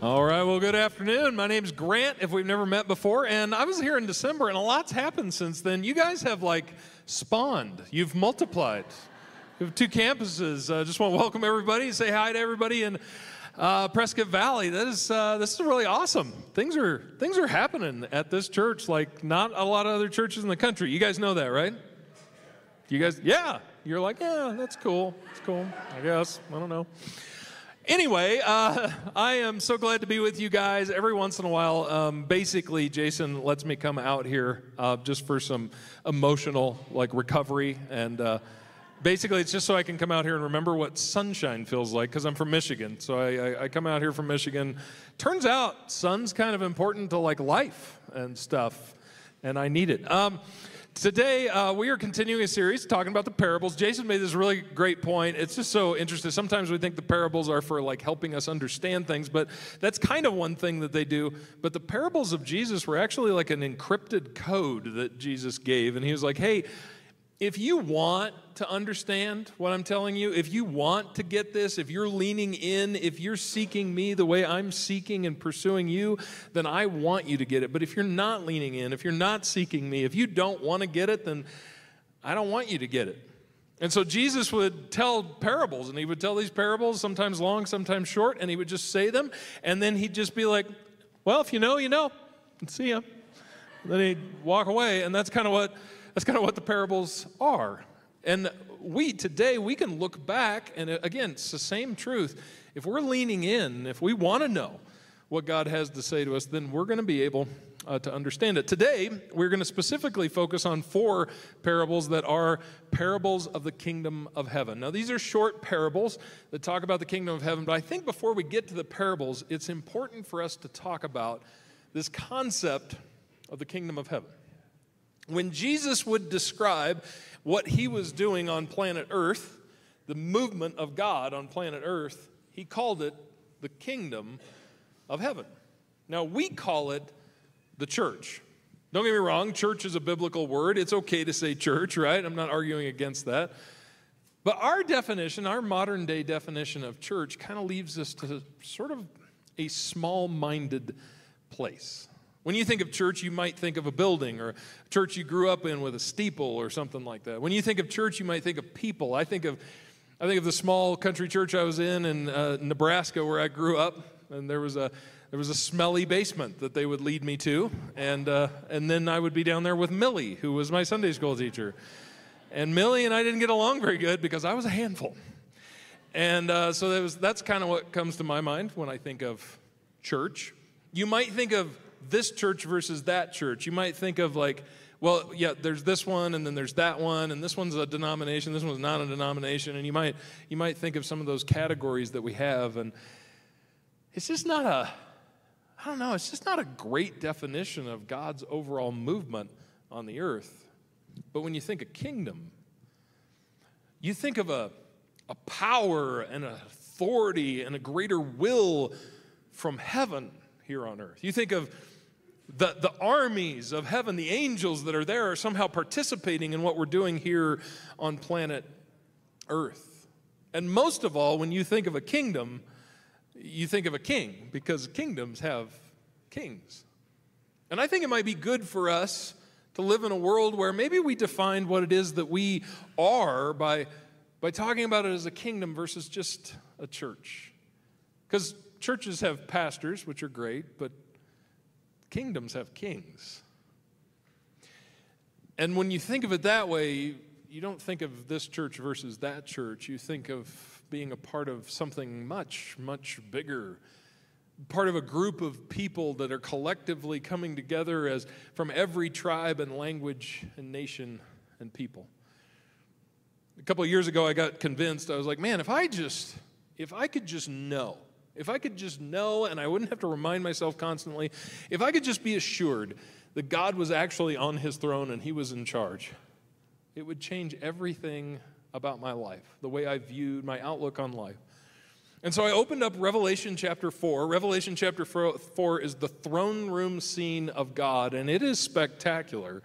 All right, well, good afternoon. My name's Grant, if we've never met before, and I was here in December, and a lot's happened since then. You guys have like spawned, you've multiplied. We have two campuses. I uh, just want to welcome everybody, say hi to everybody in uh, Prescott Valley. That is, uh, this is really awesome. Things are, things are happening at this church like not a lot of other churches in the country. You guys know that, right? You guys, yeah. You're like, yeah, that's cool. It's cool, I guess. I don't know. Anyway, uh, I am so glad to be with you guys. Every once in a while, um, basically, Jason lets me come out here uh, just for some emotional, like recovery, and uh, basically, it's just so I can come out here and remember what sunshine feels like because I'm from Michigan. So I, I, I come out here from Michigan. Turns out, sun's kind of important to like life and stuff, and I need it. Um, Today, uh, we are continuing a series talking about the parables. Jason made this really great point. It's just so interesting. Sometimes we think the parables are for like helping us understand things, but that's kind of one thing that they do. But the parables of Jesus were actually like an encrypted code that Jesus gave. And he was like, hey, if you want to understand what I'm telling you, if you want to get this, if you're leaning in, if you're seeking me the way I'm seeking and pursuing you, then I want you to get it. But if you're not leaning in, if you're not seeking me, if you don't want to get it, then I don't want you to get it. And so Jesus would tell parables, and he would tell these parables, sometimes long, sometimes short, and he would just say them, and then he'd just be like, Well, if you know, you know. and See ya. Then he'd walk away, and that's kind of what that's kind of what the parables are. And we today, we can look back, and uh, again, it's the same truth. If we're leaning in, if we want to know what God has to say to us, then we're going to be able uh, to understand it. Today, we're going to specifically focus on four parables that are parables of the kingdom of heaven. Now, these are short parables that talk about the kingdom of heaven, but I think before we get to the parables, it's important for us to talk about this concept of the kingdom of heaven. When Jesus would describe what he was doing on planet Earth, the movement of God on planet Earth, he called it the kingdom of heaven. Now, we call it the church. Don't get me wrong, church is a biblical word. It's okay to say church, right? I'm not arguing against that. But our definition, our modern day definition of church, kind of leaves us to sort of a small minded place. When you think of church, you might think of a building or a church you grew up in with a steeple or something like that. When you think of church, you might think of people. I think of, I think of the small country church I was in in uh, Nebraska where I grew up, and there was a there was a smelly basement that they would lead me to, and uh, and then I would be down there with Millie, who was my Sunday school teacher, and Millie and I didn't get along very good because I was a handful, and uh, so that was that's kind of what comes to my mind when I think of church. You might think of this church versus that church. You might think of like, well, yeah, there's this one and then there's that one and this one's a denomination, this one's not a denomination, and you might you might think of some of those categories that we have and it's just not a I don't know, it's just not a great definition of God's overall movement on the earth. But when you think of kingdom, you think of a, a power and an authority and a greater will from heaven here on earth. You think of the, the armies of heaven, the angels that are there, are somehow participating in what we're doing here on planet Earth. And most of all, when you think of a kingdom, you think of a king because kingdoms have kings. And I think it might be good for us to live in a world where maybe we define what it is that we are by, by talking about it as a kingdom versus just a church. Because churches have pastors, which are great, but kingdoms have kings. And when you think of it that way, you don't think of this church versus that church. You think of being a part of something much, much bigger. Part of a group of people that are collectively coming together as from every tribe and language and nation and people. A couple of years ago, I got convinced. I was like, man, if I just, if I could just know, if I could just know and I wouldn't have to remind myself constantly, if I could just be assured that God was actually on his throne and he was in charge, it would change everything about my life, the way I viewed my outlook on life. And so I opened up Revelation chapter 4. Revelation chapter 4 is the throne room scene of God, and it is spectacular.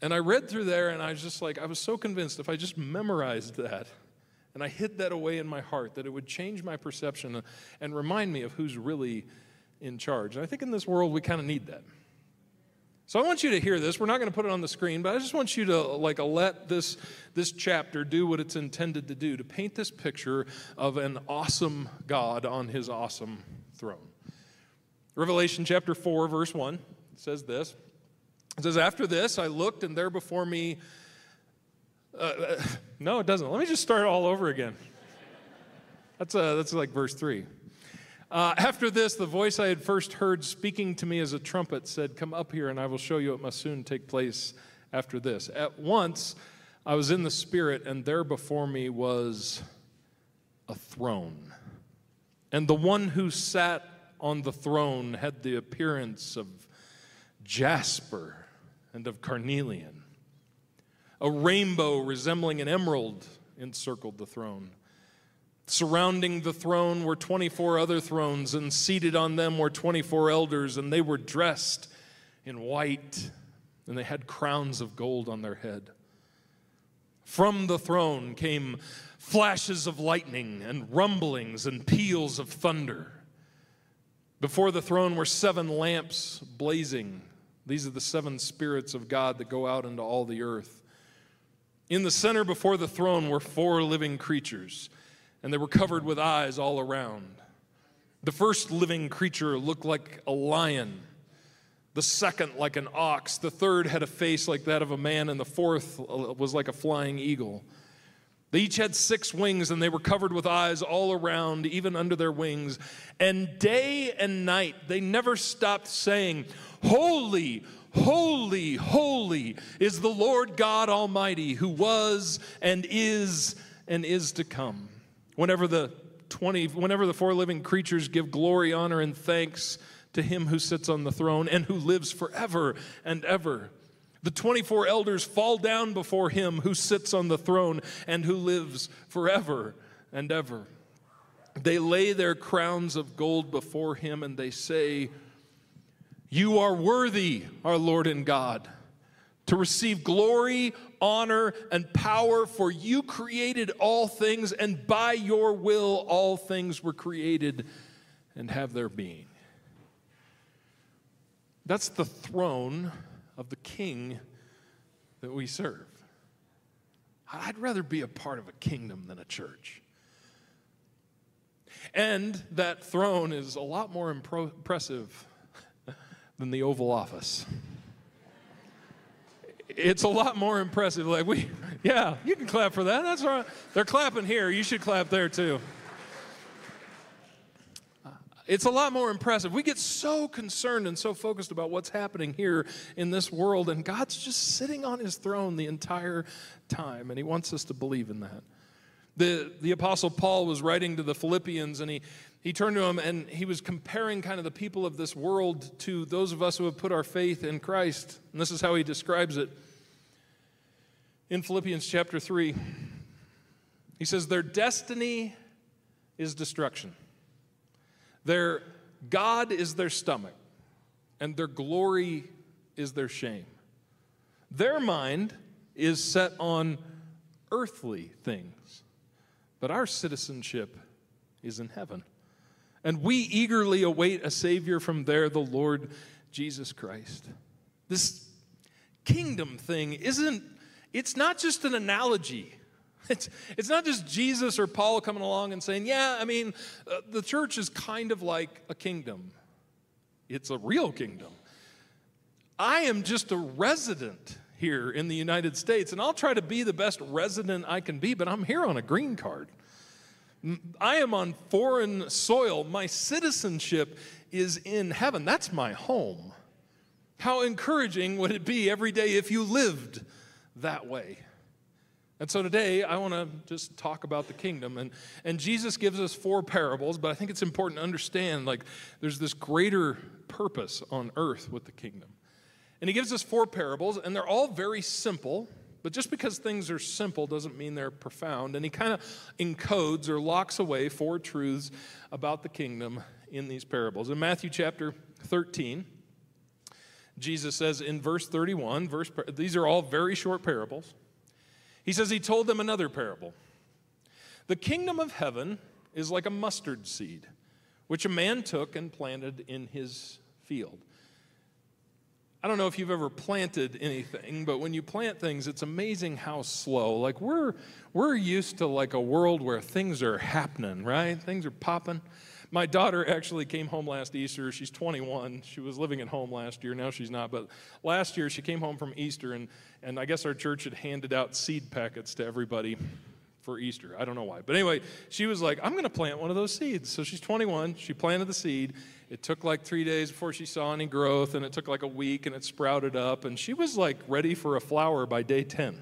And I read through there, and I was just like, I was so convinced if I just memorized that and I hid that away in my heart, that it would change my perception and remind me of who's really in charge. And I think in this world, we kind of need that. So I want you to hear this. We're not going to put it on the screen, but I just want you to like let this this chapter do what it's intended to do to paint this picture of an awesome God on his awesome throne. Revelation chapter 4 verse 1 says this. It says after this I looked and there before me uh, uh, no it doesn't. Let me just start all over again. That's uh, that's like verse 3. Uh, after this, the voice I had first heard speaking to me as a trumpet said, Come up here, and I will show you what must soon take place after this. At once, I was in the Spirit, and there before me was a throne. And the one who sat on the throne had the appearance of jasper and of carnelian. A rainbow resembling an emerald encircled the throne. Surrounding the throne were 24 other thrones, and seated on them were 24 elders, and they were dressed in white, and they had crowns of gold on their head. From the throne came flashes of lightning, and rumblings, and peals of thunder. Before the throne were seven lamps blazing. These are the seven spirits of God that go out into all the earth. In the center before the throne were four living creatures and they were covered with eyes all around. The first living creature looked like a lion, the second like an ox, the third had a face like that of a man, and the fourth uh, was like a flying eagle. They each had six wings, and they were covered with eyes all around, even under their wings. And day and night, they never stopped saying, Holy, holy, holy is the Lord God Almighty, who was and is and is to come. Whenever the 20 whenever the four living creatures give glory, honor and thanks to him who sits on the throne and who lives forever and ever. The 24 elders fall down before him who sits on the throne and who lives forever and ever. They lay their crowns of gold before him and they say, You are worthy, our Lord and God, to receive glory, honor, and power, for you created all things, and by your will all things were created and have their being. That's the throne of the king that we serve. I'd rather be a part of a kingdom than a church. And that throne is a lot more impressive than the Oval Office it's a lot more impressive. Like we, yeah, you can clap for that. That's right. They're clapping here. You should clap there too. It's a lot more impressive. We get so concerned and so focused about what's happening here in this world, and God's just sitting on his throne the entire time, and he wants us to believe in that. The, the Apostle Paul was writing to the Philippians, and he, he turned to them and he was comparing kind of the people of this world to those of us who have put our faith in Christ. And this is how he describes it in Philippians chapter 3. He says, Their destiny is destruction, their God is their stomach, and their glory is their shame. Their mind is set on earthly things, but our citizenship is in heaven And we eagerly await a Savior from there, the Lord Jesus Christ. This kingdom thing isn't, it's not just an analogy. It's, it's not just Jesus or Paul coming along and saying, yeah, I mean, uh, the church is kind of like a kingdom. It's a real kingdom. I am just a resident here in the United States, and I'll try to be the best resident I can be, but I'm here on a green card. I am on foreign soil. My citizenship is in heaven. That's my home. How encouraging would it be every day if you lived that way? And so today I want to just talk about the kingdom. And, and Jesus gives us four parables, but I think it's important to understand like there's this greater purpose on earth with the kingdom. And he gives us four parables, and they're all very simple. But just because things are simple doesn't mean they're profound. And he kind of encodes or locks away four truths about the kingdom in these parables. In Matthew chapter 13, Jesus says in verse 31, verse, these are all very short parables. He says he told them another parable. The kingdom of heaven is like a mustard seed, which a man took and planted in his field. I don't know if you've ever planted anything, but when you plant things, it's amazing how slow. Like we're we're used to like a world where things are happening, right? Things are popping. My daughter actually came home last Easter. She's 21. She was living at home last year. Now she's not. But last year she came home from Easter, and, and I guess our church had handed out seed packets to everybody for Easter. I don't know why. But anyway, she was like, I'm going to plant one of those seeds. So she's 21. She planted the seed. It took like three days before she saw any growth, and it took like a week, and it sprouted up. And she was like ready for a flower by day 10.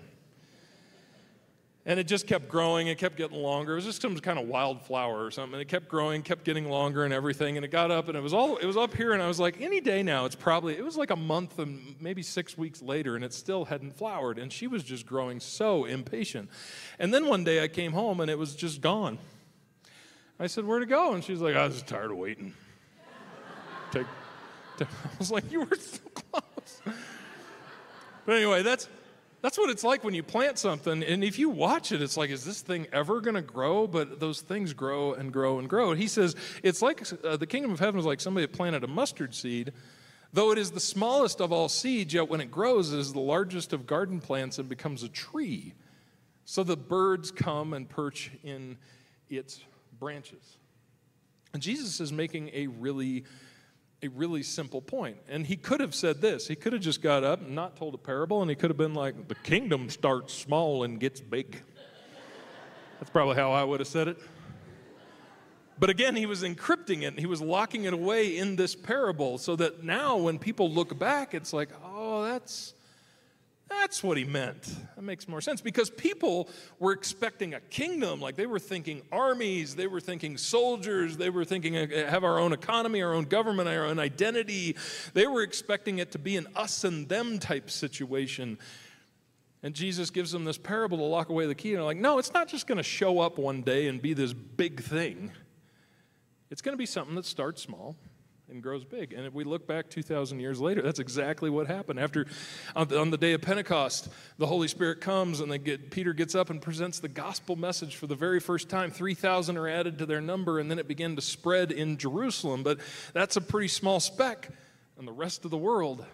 And it just kept growing. It kept getting longer. It was just some kind of wildflower or something. And it kept growing, kept getting longer and everything. And it got up and it was all it was up here. And I was like, any day now, it's probably it was like a month and maybe six weeks later, and it still hadn't flowered. And she was just growing so impatient. And then one day I came home and it was just gone. I said, Where'd it go? And she's like, I was tired of waiting. Take, take I was like, You were so close. But anyway, that's that's what it's like when you plant something, and if you watch it, it's like, is this thing ever going to grow? But those things grow and grow and grow. he says, it's like uh, the kingdom of heaven is like somebody planted a mustard seed. Though it is the smallest of all seeds, yet when it grows, it is the largest of garden plants and becomes a tree. So the birds come and perch in its branches. And Jesus is making a really a really simple point. And he could have said this. He could have just got up and not told a parable, and he could have been like, The kingdom starts small and gets big. That's probably how I would have said it. But again, he was encrypting it, he was locking it away in this parable so that now when people look back, it's like, oh, that's that's what he meant. That makes more sense because people were expecting a kingdom. Like they were thinking armies, they were thinking soldiers, they were thinking uh, have our own economy, our own government, our own identity. They were expecting it to be an us and them type situation. And Jesus gives them this parable to lock away the key. And they're like, no, it's not just going to show up one day and be this big thing. It's going to be something that starts small and grows big. And if we look back 2,000 years later, that's exactly what happened. After, on the day of Pentecost, the Holy Spirit comes and get, Peter gets up and presents the gospel message for the very first time. 3,000 are added to their number, and then it began to spread in Jerusalem. But that's a pretty small speck on the rest of the world.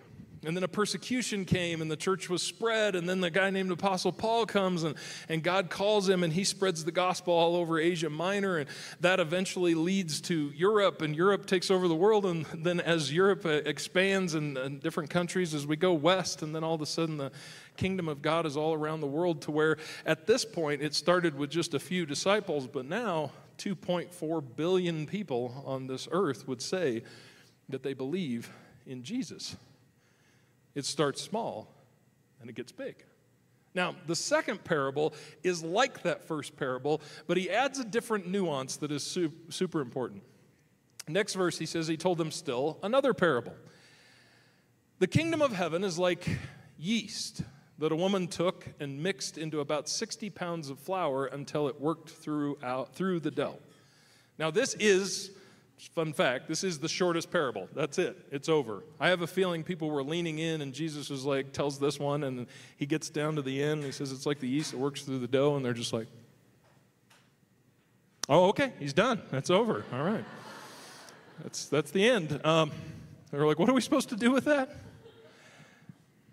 And then a persecution came and the church was spread. And then the guy named Apostle Paul comes and, and God calls him and he spreads the gospel all over Asia Minor. And that eventually leads to Europe and Europe takes over the world. And then as Europe uh, expands in different countries, as we go west, and then all of a sudden the kingdom of God is all around the world to where at this point it started with just a few disciples, but now 2.4 billion people on this earth would say that they believe in Jesus. It starts small and it gets big. Now, the second parable is like that first parable, but he adds a different nuance that is super important. Next verse, he says, He told them still another parable. The kingdom of heaven is like yeast that a woman took and mixed into about 60 pounds of flour until it worked through, out, through the dough. Now, this is Fun fact this is the shortest parable. That's it. It's over. I have a feeling people were leaning in, and Jesus is like, tells this one, and he gets down to the end. And he says, It's like the yeast that works through the dough, and they're just like, Oh, okay, he's done. That's over. All right. That's, that's the end. Um, they're like, what are we supposed to do with that?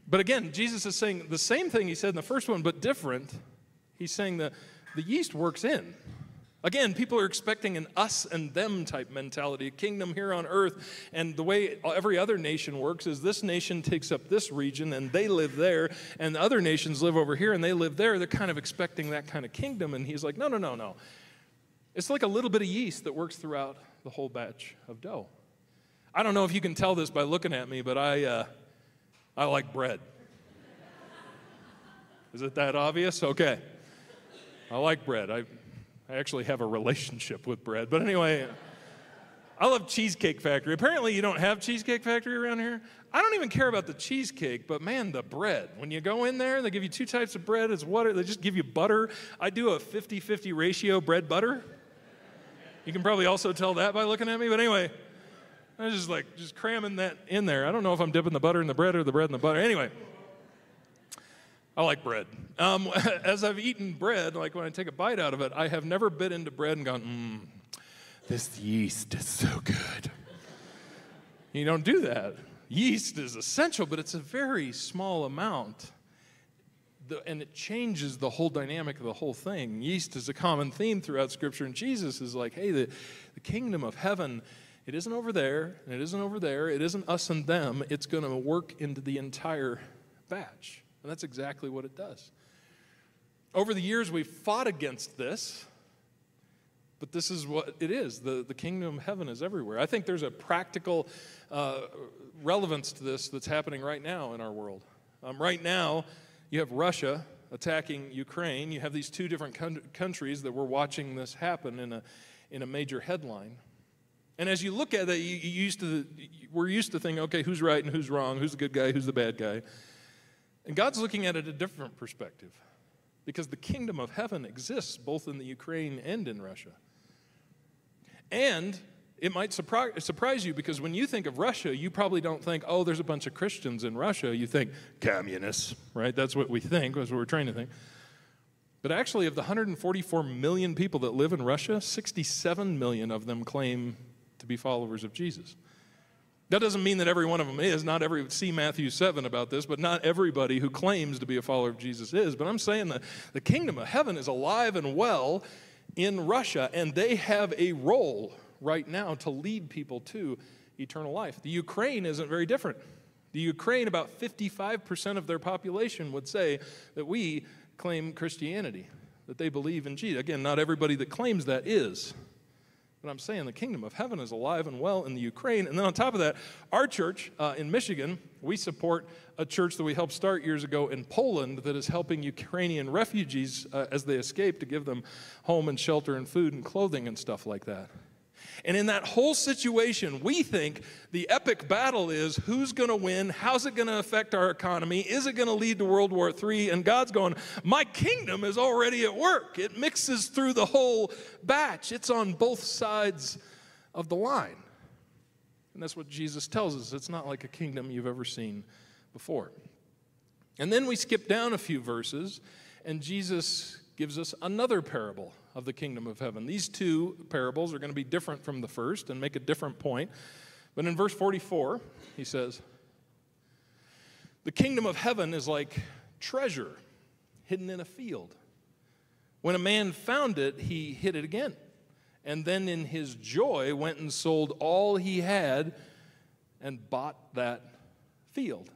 But again, Jesus is saying the same thing he said in the first one, but different. He's saying that the yeast works in. Again, people are expecting an us and them type mentality, a kingdom here on earth. And the way every other nation works is this nation takes up this region and they live there, and the other nations live over here and they live there. They're kind of expecting that kind of kingdom. And he's like, no, no, no, no. It's like a little bit of yeast that works throughout the whole batch of dough. I don't know if you can tell this by looking at me, but I, uh, I like bread. Is it that obvious? Okay. I like bread. I, I actually have a relationship with bread. But anyway, I love Cheesecake Factory. Apparently, you don't have Cheesecake Factory around here. I don't even care about the cheesecake, but man, the bread. When you go in there, they give you two types of bread. It's water. They just give you butter. I do a 50 50 ratio bread butter. You can probably also tell that by looking at me. But anyway, I was just like, just cramming that in there. I don't know if I'm dipping the butter in the bread or the bread in the butter. Anyway. I like bread. Um, as I've eaten bread, like when I take a bite out of it, I have never bit into bread and gone, mmm, this yeast is so good. You don't do that. Yeast is essential, but it's a very small amount. The, and it changes the whole dynamic of the whole thing. Yeast is a common theme throughout Scripture, and Jesus is like, hey, the, the kingdom of heaven, it isn't over there, and it isn't over there, it isn't us and them, it's going to work into the entire batch. And that's exactly what it does. Over the years, we've fought against this, but this is what it is. The, the kingdom of heaven is everywhere. I think there's a practical uh, relevance to this that's happening right now in our world. Um, right now, you have Russia attacking Ukraine. You have these two different countries that we're watching this happen in a, in a major headline. And as you look at it, you, you used to, we're used to thinking, okay, who's right and who's wrong, who's the good guy, who's the bad guy. And God's looking at it a different perspective because the kingdom of heaven exists both in the Ukraine and in Russia. And it might surprise, surprise you because when you think of Russia, you probably don't think, oh, there's a bunch of Christians in Russia. You think communists, right? That's what we think, that's what we're trying to think. But actually, of the 144 million people that live in Russia, 67 million of them claim to be followers of Jesus. That doesn't mean that every one of them is. Not every, see Matthew 7 about this, but not everybody who claims to be a follower of Jesus is. But I'm saying that the kingdom of heaven is alive and well in Russia, and they have a role right now to lead people to eternal life. The Ukraine isn't very different. The Ukraine, about 55% of their population would say that we claim Christianity, that they believe in Jesus. Again, not everybody that claims that is. But I'm saying the kingdom of heaven is alive and well in the Ukraine. And then on top of that, our church uh, in Michigan, we support a church that we helped start years ago in Poland that is helping Ukrainian refugees uh, as they escape to give them home and shelter and food and clothing and stuff like that. And in that whole situation, we think the epic battle is who's going to win? How's it going to affect our economy? Is it going to lead to World War III? And God's going, My kingdom is already at work. It mixes through the whole batch, it's on both sides of the line. And that's what Jesus tells us. It's not like a kingdom you've ever seen before. And then we skip down a few verses, and Jesus gives us another parable of the kingdom of heaven. These two parables are going to be different from the first and make a different point. But in verse 44, he says, The kingdom of heaven is like treasure hidden in a field. When a man found it, he hid it again. And then in his joy went and sold all he had and bought that field.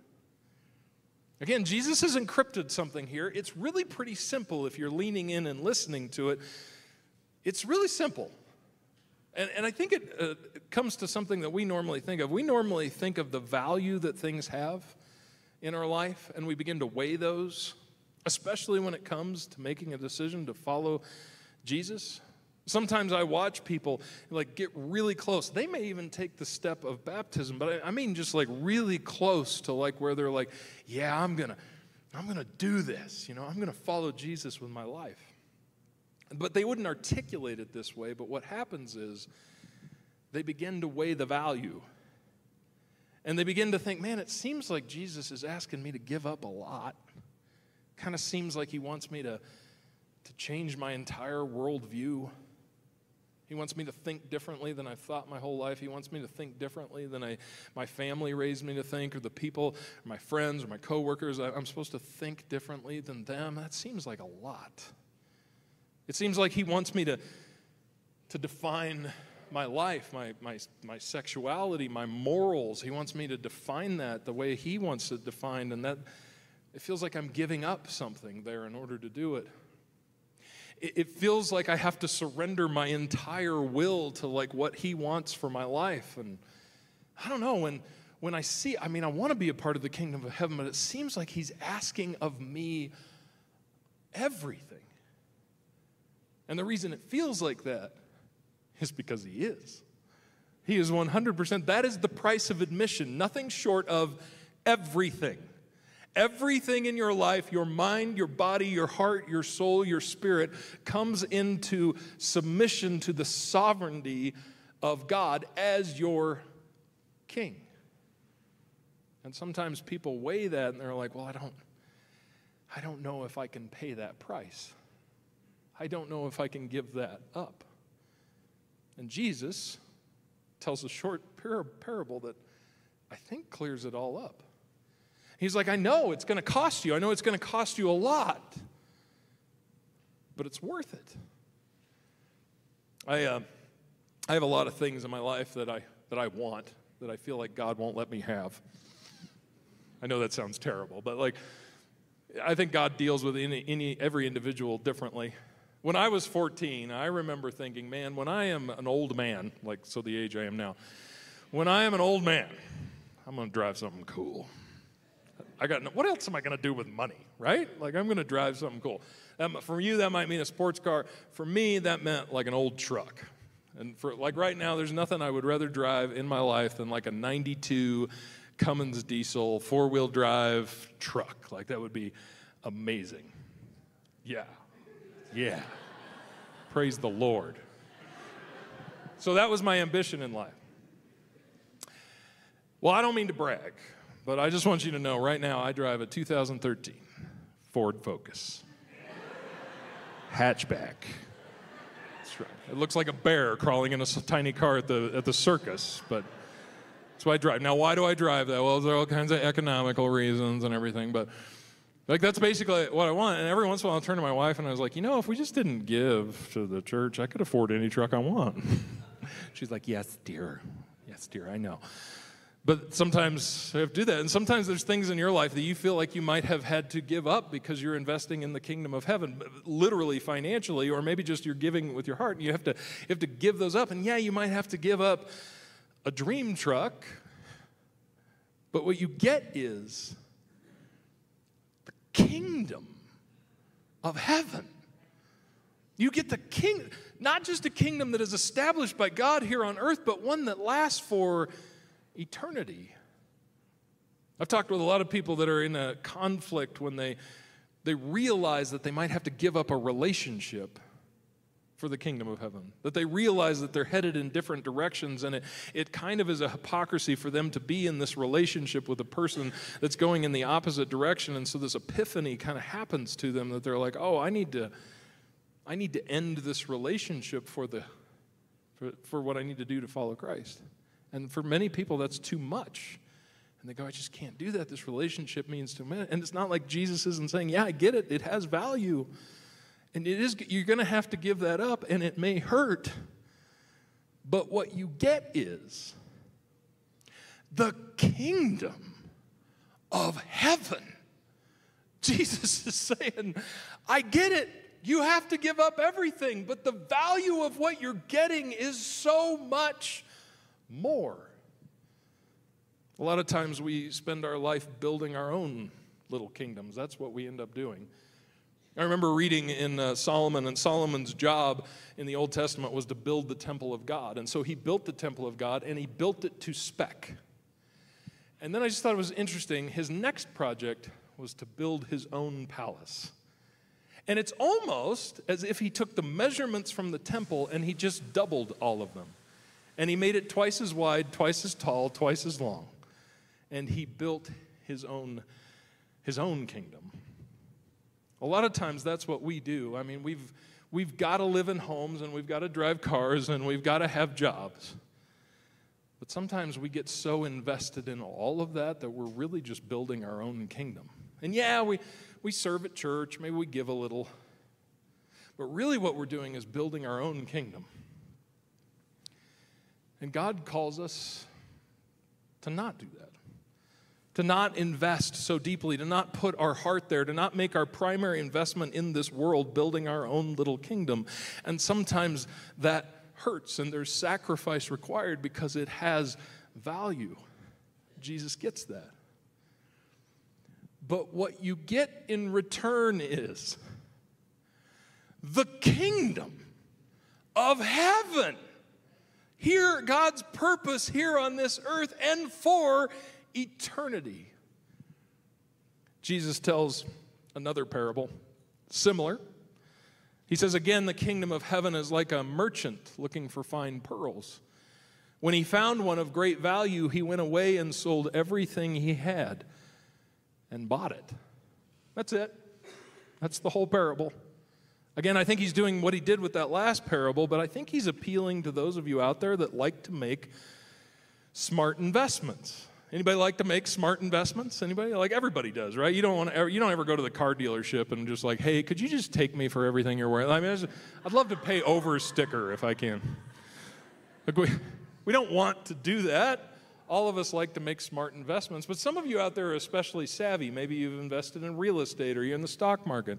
Again, Jesus has encrypted something here. It's really pretty simple if you're leaning in and listening to it. It's really simple. And, and I think it, uh, it comes to something that we normally think of. We normally think of the value that things have in our life, and we begin to weigh those, especially when it comes to making a decision to follow Jesus. Sometimes I watch people like get really close. They may even take the step of baptism, but I, I mean just like really close to like where they're like, yeah, I'm gonna, I'm gonna do this. You know, I'm gonna follow Jesus with my life. But they wouldn't articulate it this way. But what happens is they begin to weigh the value. And they begin to think, man, it seems like Jesus is asking me to give up a lot. Kind of seems like he wants me to, to change my entire worldview. He wants me to think differently than I've thought my whole life. He wants me to think differently than I, my family raised me to think, or the people, or my friends, or my coworkers. I, I'm supposed to think differently than them. That seems like a lot. It seems like He wants me to, to define my life, my, my, my sexuality, my morals. He wants me to define that the way He wants it defined, and that it feels like I'm giving up something there in order to do it. It, feels like I have to surrender my entire will to like what He wants for my life, and I don't know when when I see. I mean, I want to be a part of the kingdom of heaven, but it seems like He's asking of me everything. And the reason it feels like that is because He is. He is 100%. That is the price of admission, nothing short of everything. Everything in your life, your mind, your body, your heart, your soul, your spirit, comes into submission to the sovereignty of God as your king. And sometimes people weigh that and they're like, well, I don't, I don't know if I can pay that price. I don't know if I can give that up. And Jesus tells a short par- parable that I think clears it all up. He's like, I know it's going to cost you. I know it's going to cost you a lot, but it's worth it. I, uh, I have a lot of things in my life that I, that I want that I feel like God won't let me have. I know that sounds terrible, but like, I think God deals with any, any, every individual differently. When I was 14, I remember thinking, man, when I am an old man, like so the age I am now, when I am an old man, I'm going to drive something cool. I got what else am I going to do with money, right? Like I'm going to drive something cool. Um, for you, that might mean a sports car. For me, that meant like an old truck. And for like right now, there's nothing I would rather drive in my life than like a 92 Cummins diesel four wheel drive truck. Like that would be amazing. Yeah. Yeah. Praise the Lord. So that was my ambition in life. Well, I don't mean to brag, but I just want you to know right now I drive a 2013 Ford Focus. Hatchback. That's right. It looks like a bear crawling in a tiny car at the, at the circus, but that's why I drive. Now, why do I drive that? Well, there are all kinds of economical reasons and everything, but like that's basically what I want. And every once in a while, I'll turn to my wife and I was like, you know, if we just didn't give to the church, I could afford any truck I want. She's like, yes, dear. Yes, dear, I know. But sometimes I have to do that. And sometimes there's things in your life that you feel like you might have had to give up because you're investing in the kingdom of heaven, literally financially, or maybe just you're giving with your heart. And you have to, you have to give those up. And yeah, you might have to give up a dream truck. But what you get is the kingdom of heaven. You get the king, not just a kingdom that is established by God here on earth, but one that lasts for eternity. I've talked with a lot of people that are in a conflict when they, they realize that they might have to give up a relationship for the kingdom of heaven. That they realize that they're headed in different directions, and it, it kind of is a hypocrisy for them to be in this relationship with a person that's going in the opposite direction. And so this epiphany kind of happens to them that they're like, oh, I need to, I need to end this relationship for the for, for what I need to do to follow Christ. And for many people, that's too much. And they go, I just can't do that. This relationship means too much. And it's not like Jesus isn't saying, Yeah, I get it. It has value. And it is, you're going to have to give that up, and it may hurt. But what you get is the kingdom of heaven. Jesus is saying, I get it. You have to give up everything, but the value of what you're getting is so much more. A lot of times we spend our life building our own little kingdoms. That's what we end up doing. I remember reading in uh, Solomon, and Solomon's job in the Old Testament was to build the temple of God. And so he built the temple of God, and he built it to spec. And then I just thought it was interesting. His next project was to build his own palace. And it's almost as if he took the measurements from the temple and he just doubled all of them. And he made it twice as wide, twice as tall, twice as long. And he built his own, his own kingdom. A lot of times that's what we do. I mean, we've, we've got to live in homes and we've got to drive cars and we've got to have jobs. But sometimes we get so invested in all of that that we're really just building our own kingdom. And yeah, we, we serve at church, maybe we give a little. But really, what we're doing is building our own kingdom. And God calls us to not do that, to not invest so deeply, to not put our heart there, to not make our primary investment in this world building our own little kingdom. And sometimes that hurts and there's sacrifice required because it has value. Jesus gets that. But what you get in return is the kingdom of heaven. Here, God's purpose here on this earth and for eternity. Jesus tells another parable, similar. He says, Again, the kingdom of heaven is like a merchant looking for fine pearls. When he found one of great value, he went away and sold everything he had and bought it. That's it. That's the whole parable. Again, I think he's doing what he did with that last parable, but I think he's appealing to those of you out there that like to make smart investments. Anybody like to make smart investments? Anybody? Like everybody does, right? You don't want to ever, you don't ever go to the car dealership and just like, hey, could you just take me for everything you're wearing? I mean, I'd love to pay over a sticker if I can. Like we, we don't want to do that all of us like to make smart investments, but some of you out there are especially savvy. Maybe you've invested in real estate or you're in the stock market.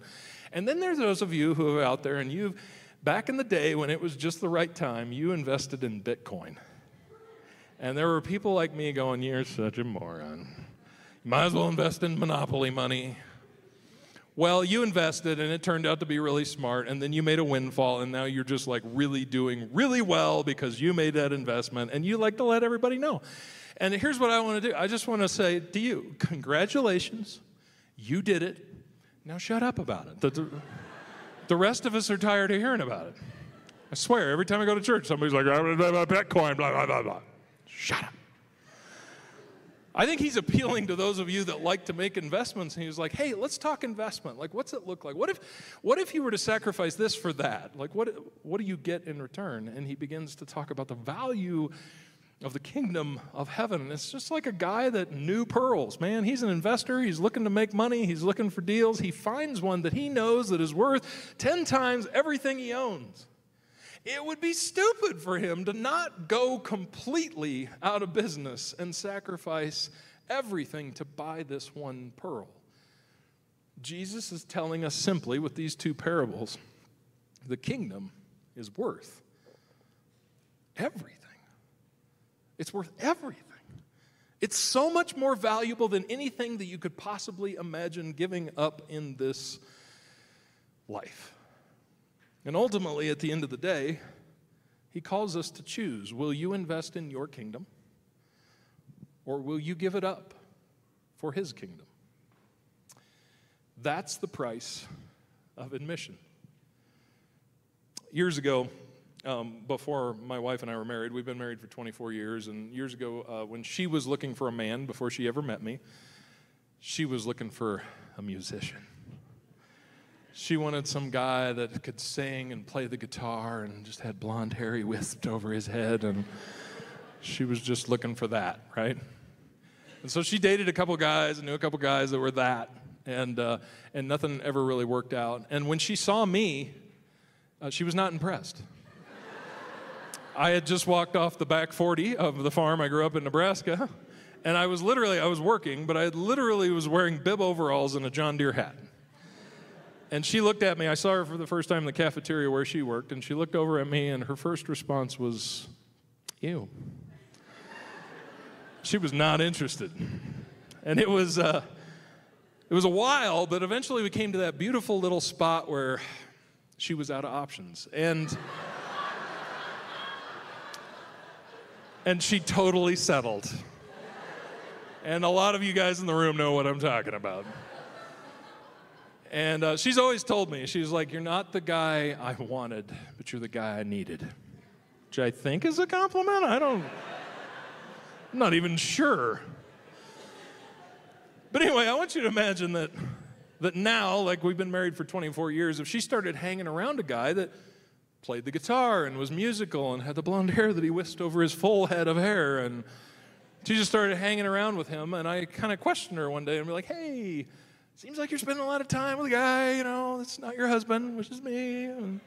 And then there's those of you who are out there and you've, back in the day when it was just the right time, you invested in Bitcoin. And there were people like me going, You're such a moron. You might as well invest in monopoly money. Well, you invested and it turned out to be really smart, and then you made a windfall, and now you're just like really doing really well because you made that investment, and you like to let everybody know. And here's what I want to do I just want to say to you, congratulations, you did it. Now shut up about it. The, the, the rest of us are tired of hearing about it. I swear, every time I go to church, somebody's like, I'm going to buy Bitcoin, blah, blah, blah, blah. Shut up. I think he's appealing to those of you that like to make investments. And he's like, hey, let's talk investment. Like, what's it look like? What if, what if you were to sacrifice this for that? Like, what, what do you get in return? And he begins to talk about the value of the kingdom of heaven. It's just like a guy that knew pearls, man. He's an investor. He's looking to make money. He's looking for deals. He finds one that he knows that is worth 10 times everything he owns. It would be stupid for him to not go completely out of business and sacrifice everything to buy this one pearl. Jesus is telling us simply with these two parables the kingdom is worth everything. It's worth everything. It's so much more valuable than anything that you could possibly imagine giving up in this life. And ultimately, at the end of the day, he calls us to choose will you invest in your kingdom or will you give it up for his kingdom? That's the price of admission. Years ago, um, before my wife and I were married. We've been married for 24 years. And years ago, uh, when she was looking for a man before she ever met me, she was looking for a musician. She wanted some guy that could sing and play the guitar and just had blonde hair he whisked over his head. And she was just looking for that, right? And so she dated a couple guys and knew a couple guys that were that. And, uh, and nothing ever really worked out. And when she saw me, uh, she was not impressed. I had just walked off the back 40 of the farm I grew up in Nebraska, and I was literally, I was working, but I literally was wearing bib overalls and a John Deere hat. And she looked at me, I saw her for the first time in the cafeteria where she worked, and she looked over at me, and her first response was, ew. She was not interested. And it was, uh, it was a while, but eventually we came to that beautiful little spot where she was out of options. And and she totally settled. And a lot of you guys in the room know what I'm talking about. And uh, she's always told me, she's like, You're not the guy I wanted, but you're the guy I needed. Which I think is a compliment. I don't, I'm not even sure. But anyway, I want you to imagine that that now, like we've been married for 24 years, if she started hanging around a guy that played the guitar and was musical and had the blonde hair that he whisked over his full head of hair, and she just started hanging around with him, and I kind of questioned her one day and be like, hey, seems like you're spending a lot of time with a guy, you know, that's not your husband, which is me. And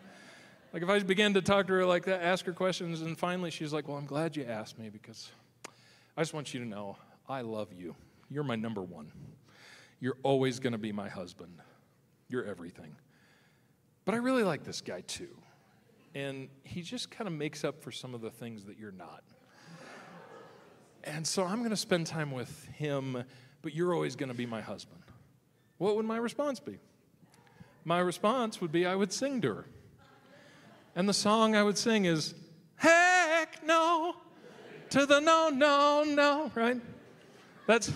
like if I began to talk to her like that, ask her questions, and finally she's like, well, I'm glad you asked me because I just want you to know I love you. You're my number one. You're always going to be my husband. You're everything. But I really like this guy too. And he just kind of makes up for some of the things that you're not. And so I'm going to spend time with him, but you're always going to be my husband. What would my response be? My response would be I would sing to her. And the song I would sing is, Heck no, to the no, no, no, right? That's,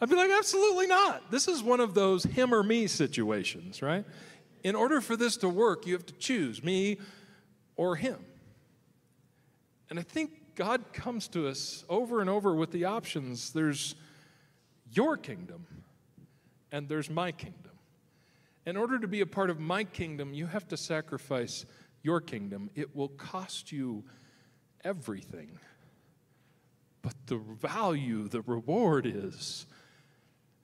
I'd be like, absolutely not. This is one of those him or me situations, right? In order for this to work, you have to choose me or him. And I think God comes to us over and over with the options there's your kingdom and there's my kingdom. In order to be a part of my kingdom, you have to sacrifice your kingdom. It will cost you everything. But the value, the reward is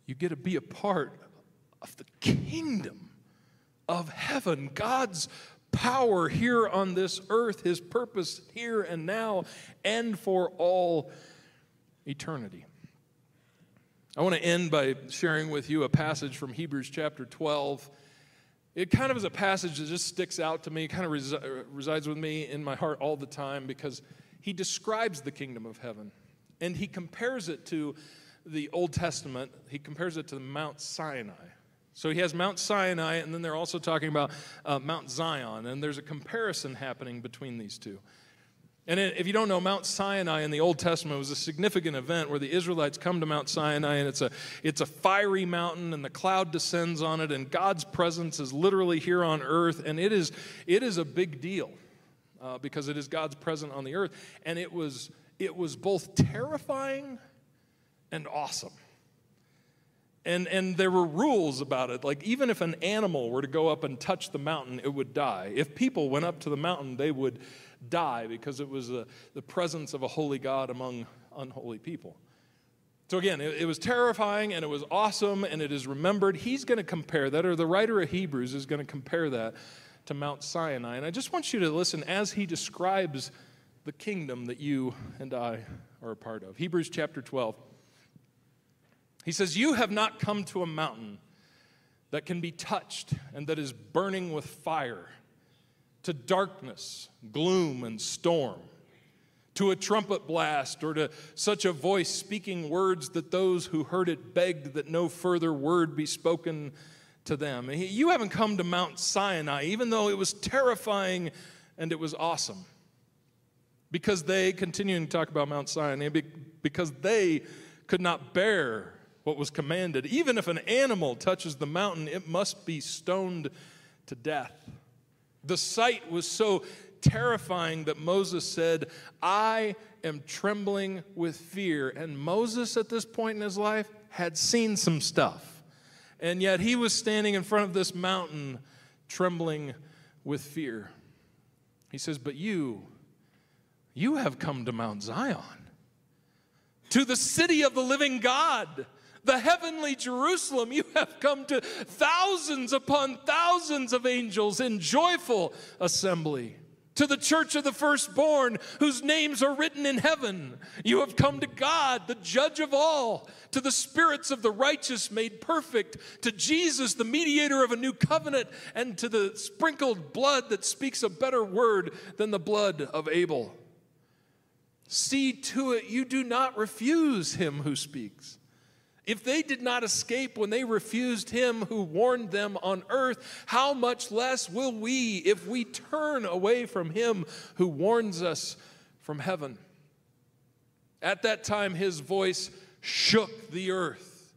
you get to be a part of the kingdom of heaven, God's power here on this earth, His purpose here and now, and for all eternity. I want to end by sharing with you a passage from Hebrews chapter 12. It kind of is a passage that just sticks out to me, kind of resi- resides with me in my heart all the time because he describes the kingdom of heaven. And he compares it to the Old Testament, he compares it to Mount Sinai. So he has Mount Sinai, and then they're also talking about uh, Mount Zion, and there's a comparison happening between these two. And if you don't know, Mount Sinai in the Old Testament was a significant event where the Israelites come to Mount Sinai, and it's a, it's a fiery mountain, and the cloud descends on it, and God's presence is literally here on earth, and it is, it is a big deal uh, because it is God's presence on the earth. And it was it was both terrifying and awesome. And, and there were rules about it. Like, even if an animal were to go up and touch the mountain, it would die. If people went up to the mountain, they would die because it was a, the presence of a holy God among unholy people. So, again, it, it was terrifying and it was awesome and it is remembered. He's going to compare that, or the writer of Hebrews is going to compare that to Mount Sinai. And I just want you to listen as he describes the kingdom that you and I are a part of. Hebrews chapter 12. He says, You have not come to a mountain that can be touched and that is burning with fire, to darkness, gloom, and storm, to a trumpet blast, or to such a voice speaking words that those who heard it begged that no further word be spoken to them. You haven't come to Mount Sinai, even though it was terrifying and it was awesome because they, continuing to talk about Mount Sinai, because they could not bear what was commanded. Even if an animal touches the mountain, it must be stoned to death. The sight was so terrifying that Moses said, I am trembling with fear. And Moses, at this point in his life, had seen some stuff. And yet he was standing in front of this mountain, trembling with fear. He says, But you, you have come to Mount Zion, to the city of the living God, the heavenly Jerusalem. You have come to thousands upon thousands of angels in joyful assembly. To the church of the firstborn, whose names are written in heaven. You have come to God, the judge of all, to the spirits of the righteous made perfect, to Jesus, the mediator of a new covenant, and to the sprinkled blood that speaks a better word than the blood of Abel. See to it you do not refuse him who speaks. If they did not escape when they refused him who warned them on earth, how much less will we if we turn away from him who warns us from heaven? At that time, his voice shook the earth.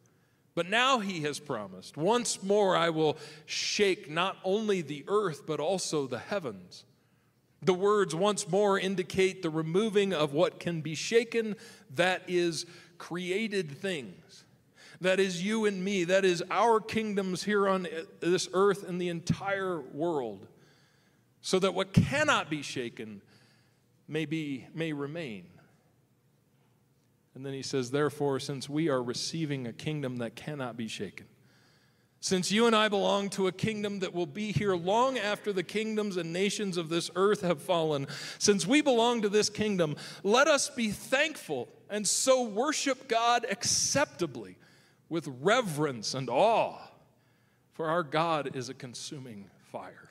But now he has promised, once more I will shake not only the earth, but also the heavens. The words once more indicate the removing of what can be shaken, that is, created things. That is you and me. That is our kingdoms here on this earth and the entire world. So that what cannot be shaken may, be, may remain. And then he says, Therefore, since we are receiving a kingdom that cannot be shaken, since you and I belong to a kingdom that will be here long after the kingdoms and nations of this earth have fallen, since we belong to this kingdom, let us be thankful and so worship God acceptably with reverence and awe, for our God is a consuming fire.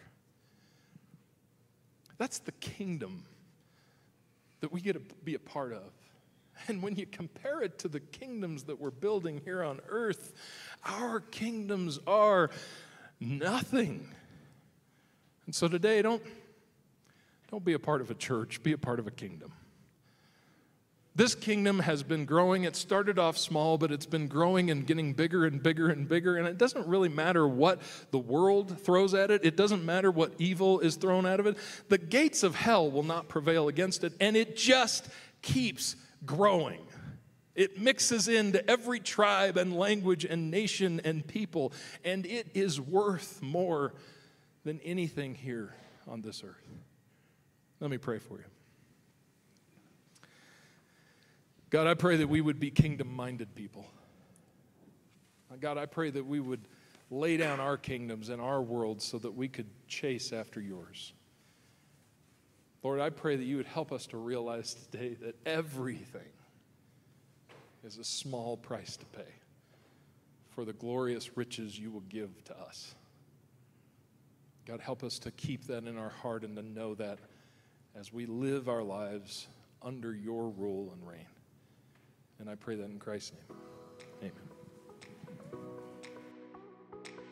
That's the kingdom that we get to be a part of. And when you compare it to the kingdoms that we're building here on earth, our kingdoms are nothing. And so today, don't, don't be a part of a church, be a part of a kingdom. This kingdom has been growing. It started off small, but it's been growing and getting bigger and bigger and bigger. And it doesn't really matter what the world throws at it, it doesn't matter what evil is thrown out of it. The gates of hell will not prevail against it, and it just keeps growing. It mixes into every tribe and language and nation and people, and it is worth more than anything here on this earth. Let me pray for you. God, I pray that we would be kingdom minded people. God, I pray that we would lay down our kingdoms and our world so that we could chase after yours. Lord, I pray that you would help us to realize today that everything is a small price to pay for the glorious riches you will give to us. God, help us to keep that in our heart and to know that as we live our lives under your rule and reign. And I pray that in Christ's name. Amen.